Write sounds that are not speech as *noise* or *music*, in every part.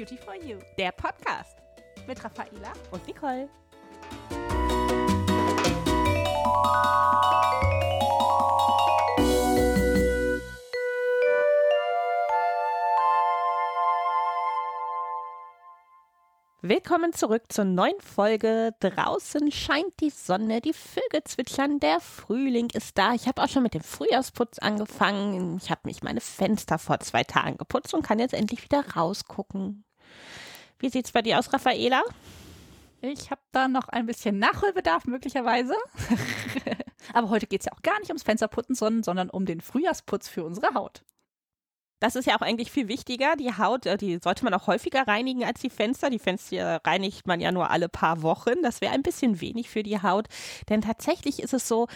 Beauty for You, der Podcast mit Raffaela und Nicole. Willkommen zurück zur neuen Folge. Draußen scheint die Sonne, die Vögel zwitschern, der Frühling ist da. Ich habe auch schon mit dem Frühjahrsputz angefangen. Ich habe mich meine Fenster vor zwei Tagen geputzt und kann jetzt endlich wieder rausgucken. Wie sieht's bei dir aus, Raffaela? Ich habe da noch ein bisschen Nachholbedarf möglicherweise. *laughs* Aber heute geht's ja auch gar nicht ums Fensterputzen, sondern um den Frühjahrsputz für unsere Haut. Das ist ja auch eigentlich viel wichtiger. Die Haut, äh, die sollte man auch häufiger reinigen als die Fenster. Die Fenster reinigt man ja nur alle paar Wochen. Das wäre ein bisschen wenig für die Haut. Denn tatsächlich ist es so,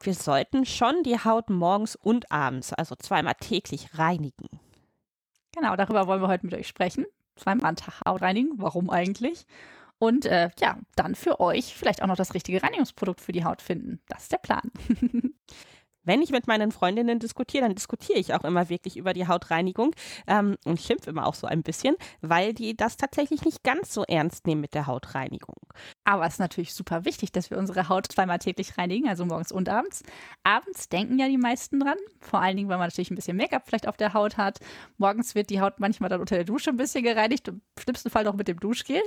wir sollten schon die Haut morgens und abends, also zweimal täglich reinigen. Genau, darüber wollen wir heute mit euch sprechen. Zweimal am Tag Haut reinigen. Warum eigentlich? Und äh, ja, dann für euch vielleicht auch noch das richtige Reinigungsprodukt für die Haut finden. Das ist der Plan. *laughs* wenn ich mit meinen Freundinnen diskutiere, dann diskutiere ich auch immer wirklich über die Hautreinigung ähm, und schimpfe immer auch so ein bisschen, weil die das tatsächlich nicht ganz so ernst nehmen mit der Hautreinigung. Aber es ist natürlich super wichtig, dass wir unsere Haut zweimal täglich reinigen, also morgens und abends. Abends denken ja die meisten dran, vor allen Dingen, weil man natürlich ein bisschen Make-up vielleicht auf der Haut hat. Morgens wird die Haut manchmal dann unter der Dusche ein bisschen gereinigt, im schlimmsten Fall auch mit dem Duschgel.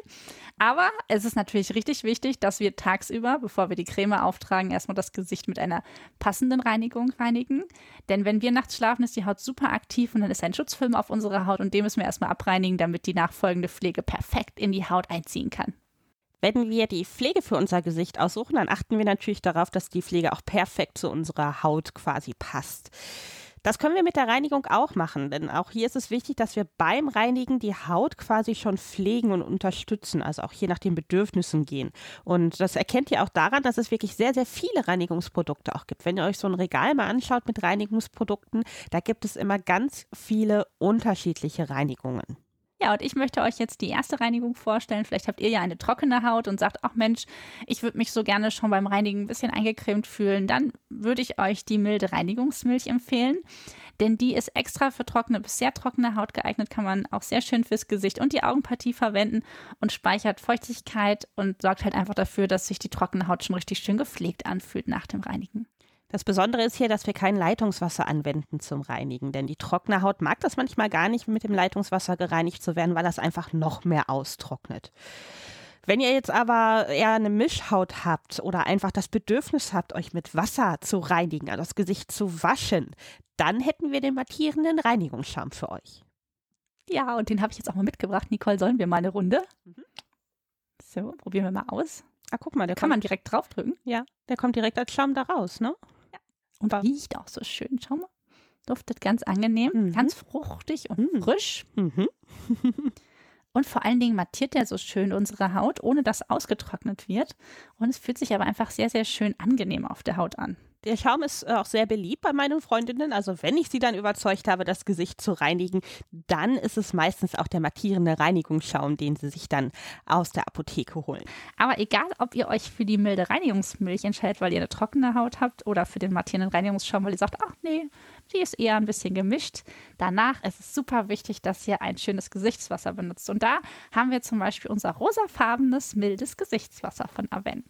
Aber es ist natürlich richtig wichtig, dass wir tagsüber, bevor wir die Creme auftragen, erstmal das Gesicht mit einer passenden Reinigung Reinigung reinigen. Denn wenn wir nachts schlafen, ist die Haut super aktiv und dann ist ein Schutzfilm auf unserer Haut und den müssen wir erstmal abreinigen, damit die nachfolgende Pflege perfekt in die Haut einziehen kann. Wenn wir die Pflege für unser Gesicht aussuchen, dann achten wir natürlich darauf, dass die Pflege auch perfekt zu unserer Haut quasi passt. Das können wir mit der Reinigung auch machen, denn auch hier ist es wichtig, dass wir beim Reinigen die Haut quasi schon pflegen und unterstützen, also auch hier nach den Bedürfnissen gehen. Und das erkennt ihr auch daran, dass es wirklich sehr, sehr viele Reinigungsprodukte auch gibt. Wenn ihr euch so ein Regal mal anschaut mit Reinigungsprodukten, da gibt es immer ganz viele unterschiedliche Reinigungen. Ja, und ich möchte euch jetzt die erste Reinigung vorstellen. Vielleicht habt ihr ja eine trockene Haut und sagt, ach Mensch, ich würde mich so gerne schon beim Reinigen ein bisschen eingecremt fühlen. Dann würde ich euch die milde Reinigungsmilch empfehlen, denn die ist extra für trockene bis sehr trockene Haut geeignet, kann man auch sehr schön fürs Gesicht und die Augenpartie verwenden und speichert Feuchtigkeit und sorgt halt einfach dafür, dass sich die trockene Haut schon richtig schön gepflegt anfühlt nach dem Reinigen. Das Besondere ist hier, dass wir kein Leitungswasser anwenden zum Reinigen, denn die trockene Haut mag das manchmal gar nicht, mit dem Leitungswasser gereinigt zu werden, weil das einfach noch mehr austrocknet. Wenn ihr jetzt aber eher eine Mischhaut habt oder einfach das Bedürfnis habt, euch mit Wasser zu reinigen, also das Gesicht zu waschen, dann hätten wir den mattierenden Reinigungsschaum für euch. Ja, und den habe ich jetzt auch mal mitgebracht. Nicole, sollen wir mal eine Runde? Mhm. So, probieren wir mal aus. Ah, guck mal, der kann man direkt draufdrücken. Ja, der kommt direkt als Schaum da raus, ne? Und riecht auch so schön. Schau mal. Duftet ganz angenehm, mhm. ganz fruchtig und mhm. frisch. Mhm. *laughs* und vor allen Dingen mattiert er so schön unsere Haut, ohne dass ausgetrocknet wird. Und es fühlt sich aber einfach sehr, sehr schön angenehm auf der Haut an. Der Schaum ist äh, auch sehr beliebt bei meinen Freundinnen. Also wenn ich sie dann überzeugt habe, das Gesicht zu reinigen, dann ist es meistens auch der mattierende Reinigungsschaum, den sie sich dann aus der Apotheke holen. Aber egal, ob ihr euch für die milde Reinigungsmilch entscheidet, weil ihr eine trockene Haut habt oder für den mattierenden Reinigungsschaum, weil ihr sagt, ach nee, die ist eher ein bisschen gemischt. Danach ist es super wichtig, dass ihr ein schönes Gesichtswasser benutzt. Und da haben wir zum Beispiel unser rosafarbenes, mildes Gesichtswasser von Aven.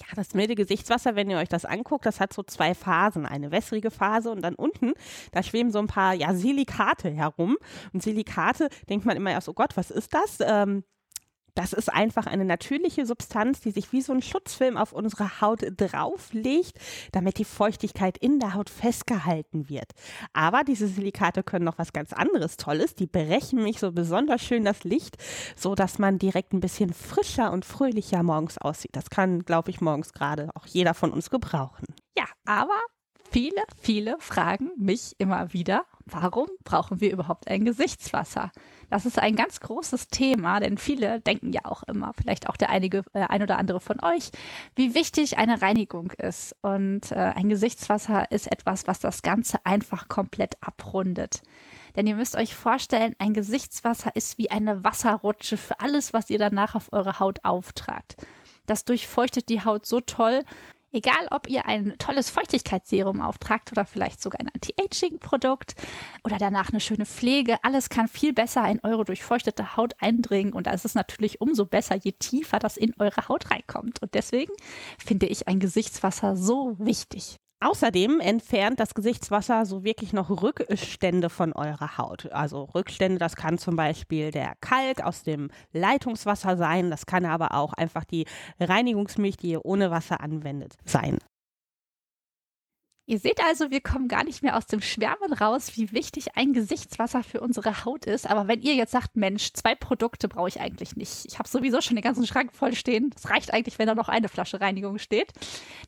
Ja, das milde Gesichtswasser, wenn ihr euch das anguckt, das hat so zwei Phasen. Eine wässrige Phase und dann unten, da schweben so ein paar ja, Silikate herum. Und Silikate denkt man immer erst, oh Gott, was ist das? Ähm, das ist einfach eine natürliche Substanz, die sich wie so ein Schutzfilm auf unsere Haut drauflegt, damit die Feuchtigkeit in der Haut festgehalten wird. Aber diese Silikate können noch was ganz anderes Tolles. Die brechen mich so besonders schön das Licht, so dass man direkt ein bisschen frischer und fröhlicher morgens aussieht. Das kann, glaube ich, morgens gerade auch jeder von uns gebrauchen. Ja, aber viele, viele fragen mich immer wieder, warum brauchen wir überhaupt ein Gesichtswasser? Das ist ein ganz großes Thema, denn viele denken ja auch immer, vielleicht auch der einige, äh, ein oder andere von euch, wie wichtig eine Reinigung ist. Und äh, ein Gesichtswasser ist etwas, was das Ganze einfach komplett abrundet. Denn ihr müsst euch vorstellen, ein Gesichtswasser ist wie eine Wasserrutsche für alles, was ihr danach auf eure Haut auftragt. Das durchfeuchtet die Haut so toll, Egal, ob ihr ein tolles Feuchtigkeitsserum auftragt oder vielleicht sogar ein Anti-Aging-Produkt oder danach eine schöne Pflege, alles kann viel besser in eure durchfeuchtete Haut eindringen und da ist es natürlich umso besser, je tiefer das in eure Haut reinkommt. Und deswegen finde ich ein Gesichtswasser so wichtig. Außerdem entfernt das Gesichtswasser so wirklich noch Rückstände von eurer Haut. Also Rückstände, das kann zum Beispiel der Kalk aus dem Leitungswasser sein, das kann aber auch einfach die Reinigungsmilch, die ihr ohne Wasser anwendet, sein. Ihr seht also, wir kommen gar nicht mehr aus dem Schwärmen raus, wie wichtig ein Gesichtswasser für unsere Haut ist. Aber wenn ihr jetzt sagt, Mensch, zwei Produkte brauche ich eigentlich nicht. Ich habe sowieso schon den ganzen Schrank voll stehen. Das reicht eigentlich, wenn da noch eine Flasche Reinigung steht.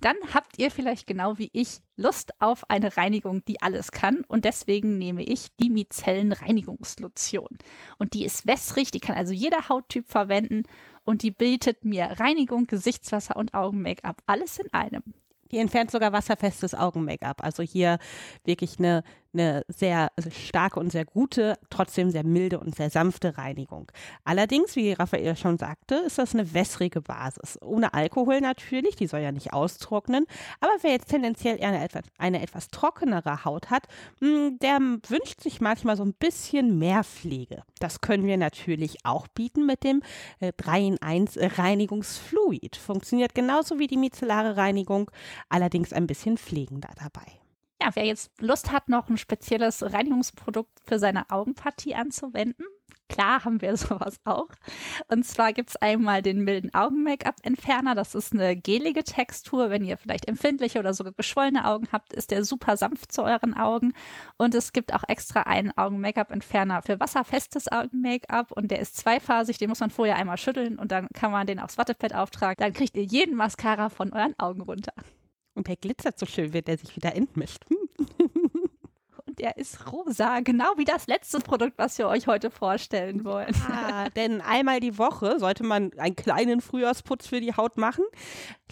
Dann habt ihr vielleicht genau wie ich Lust auf eine Reinigung, die alles kann. Und deswegen nehme ich die Mizellen Reinigungslotion. Und die ist wässrig, die kann also jeder Hauttyp verwenden. Und die bietet mir Reinigung, Gesichtswasser und Augen-Make-up. Alles in einem. Die entfernt sogar wasserfestes Augen-Make-up. Also hier wirklich eine eine sehr starke und sehr gute, trotzdem sehr milde und sehr sanfte Reinigung. Allerdings, wie Raphael schon sagte, ist das eine wässrige Basis. Ohne Alkohol natürlich, die soll ja nicht austrocknen. Aber wer jetzt tendenziell eine etwas, eine etwas trockenere Haut hat, hm, der wünscht sich manchmal so ein bisschen mehr Pflege. Das können wir natürlich auch bieten mit dem 3 äh, in 1 Reinigungsfluid. Funktioniert genauso wie die mizellare Reinigung, allerdings ein bisschen pflegender dabei ja, wer jetzt Lust hat, noch ein spezielles Reinigungsprodukt für seine Augenpartie anzuwenden, klar haben wir *laughs* sowas auch. Und zwar gibt es einmal den milden Augen-Make-up-Entferner. Das ist eine gelige Textur. Wenn ihr vielleicht empfindliche oder sogar geschwollene Augen habt, ist der super sanft zu euren Augen. Und es gibt auch extra einen Augen-Make-up-Entferner für wasserfestes Augen-Make-up. Und der ist zweiphasig. Den muss man vorher einmal schütteln und dann kann man den aufs Wattepad auftragen. Dann kriegt ihr jeden Mascara von euren Augen runter. Und der glitzert so schön, wenn der sich wieder entmischt. *laughs* Und der ist rosa, genau wie das letzte Produkt, was wir euch heute vorstellen wollen. Ah, *laughs* denn einmal die Woche sollte man einen kleinen Frühjahrsputz für die Haut machen.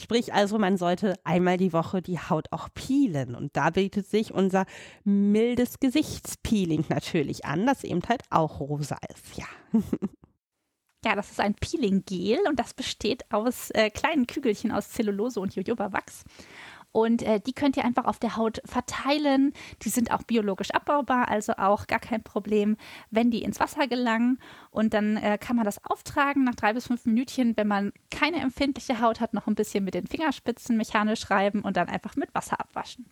Sprich also, man sollte einmal die Woche die Haut auch peelen. Und da bietet sich unser mildes Gesichtspeeling natürlich an, das eben halt auch rosa ist. Ja. *laughs* Ja, das ist ein Peeling-Gel und das besteht aus äh, kleinen Kügelchen aus Zellulose und Jojoba-Wachs. Und äh, die könnt ihr einfach auf der Haut verteilen. Die sind auch biologisch abbaubar, also auch gar kein Problem, wenn die ins Wasser gelangen. Und dann äh, kann man das auftragen nach drei bis fünf Minütchen, wenn man keine empfindliche Haut hat, noch ein bisschen mit den Fingerspitzen mechanisch reiben und dann einfach mit Wasser abwaschen.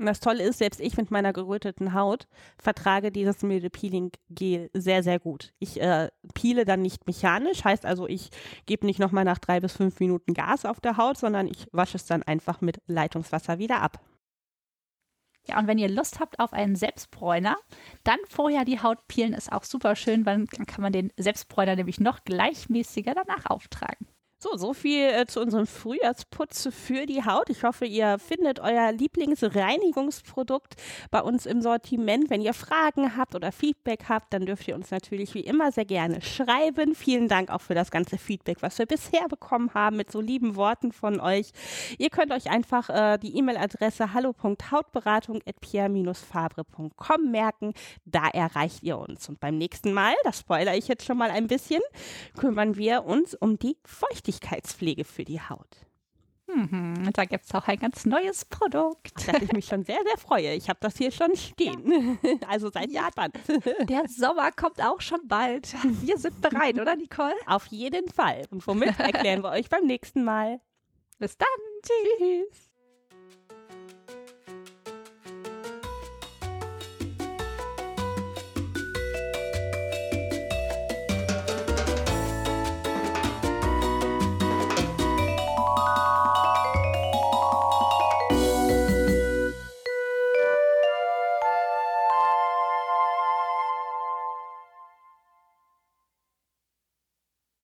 Und das Tolle ist, selbst ich mit meiner geröteten Haut vertrage dieses milde Peeling-Gel sehr, sehr gut. Ich äh, peele dann nicht mechanisch, heißt also, ich gebe nicht nochmal nach drei bis fünf Minuten Gas auf der Haut, sondern ich wasche es dann einfach mit Leitungswasser wieder ab. Ja, und wenn ihr Lust habt auf einen Selbstbräuner, dann vorher die Haut peelen ist auch super schön, weil dann kann man den Selbstbräuner nämlich noch gleichmäßiger danach auftragen. So, so viel äh, zu unserem Frühjahrsputz für die Haut. Ich hoffe, ihr findet euer Lieblingsreinigungsprodukt bei uns im Sortiment. Wenn ihr Fragen habt oder Feedback habt, dann dürft ihr uns natürlich wie immer sehr gerne schreiben. Vielen Dank auch für das ganze Feedback, was wir bisher bekommen haben mit so lieben Worten von euch. Ihr könnt euch einfach äh, die E-Mail-Adresse hallo.hautberatung.pierre-fabre.com merken. Da erreicht ihr uns. Und beim nächsten Mal, das spoilere ich jetzt schon mal ein bisschen, kümmern wir uns um die Feuchtigkeit. Feuchtigkeitspflege für die Haut. Mhm, da gibt es auch ein ganz neues Produkt. Da ich mich schon sehr, sehr freue. Ich habe das hier schon stehen. Ja. *laughs* Also seid ja, gespannt. *laughs* Der Sommer kommt auch schon bald. Wir sind bereit, oder Nicole? Auf jeden Fall. Und womit *laughs* erklären wir euch beim nächsten Mal. Bis dann. Tschüss.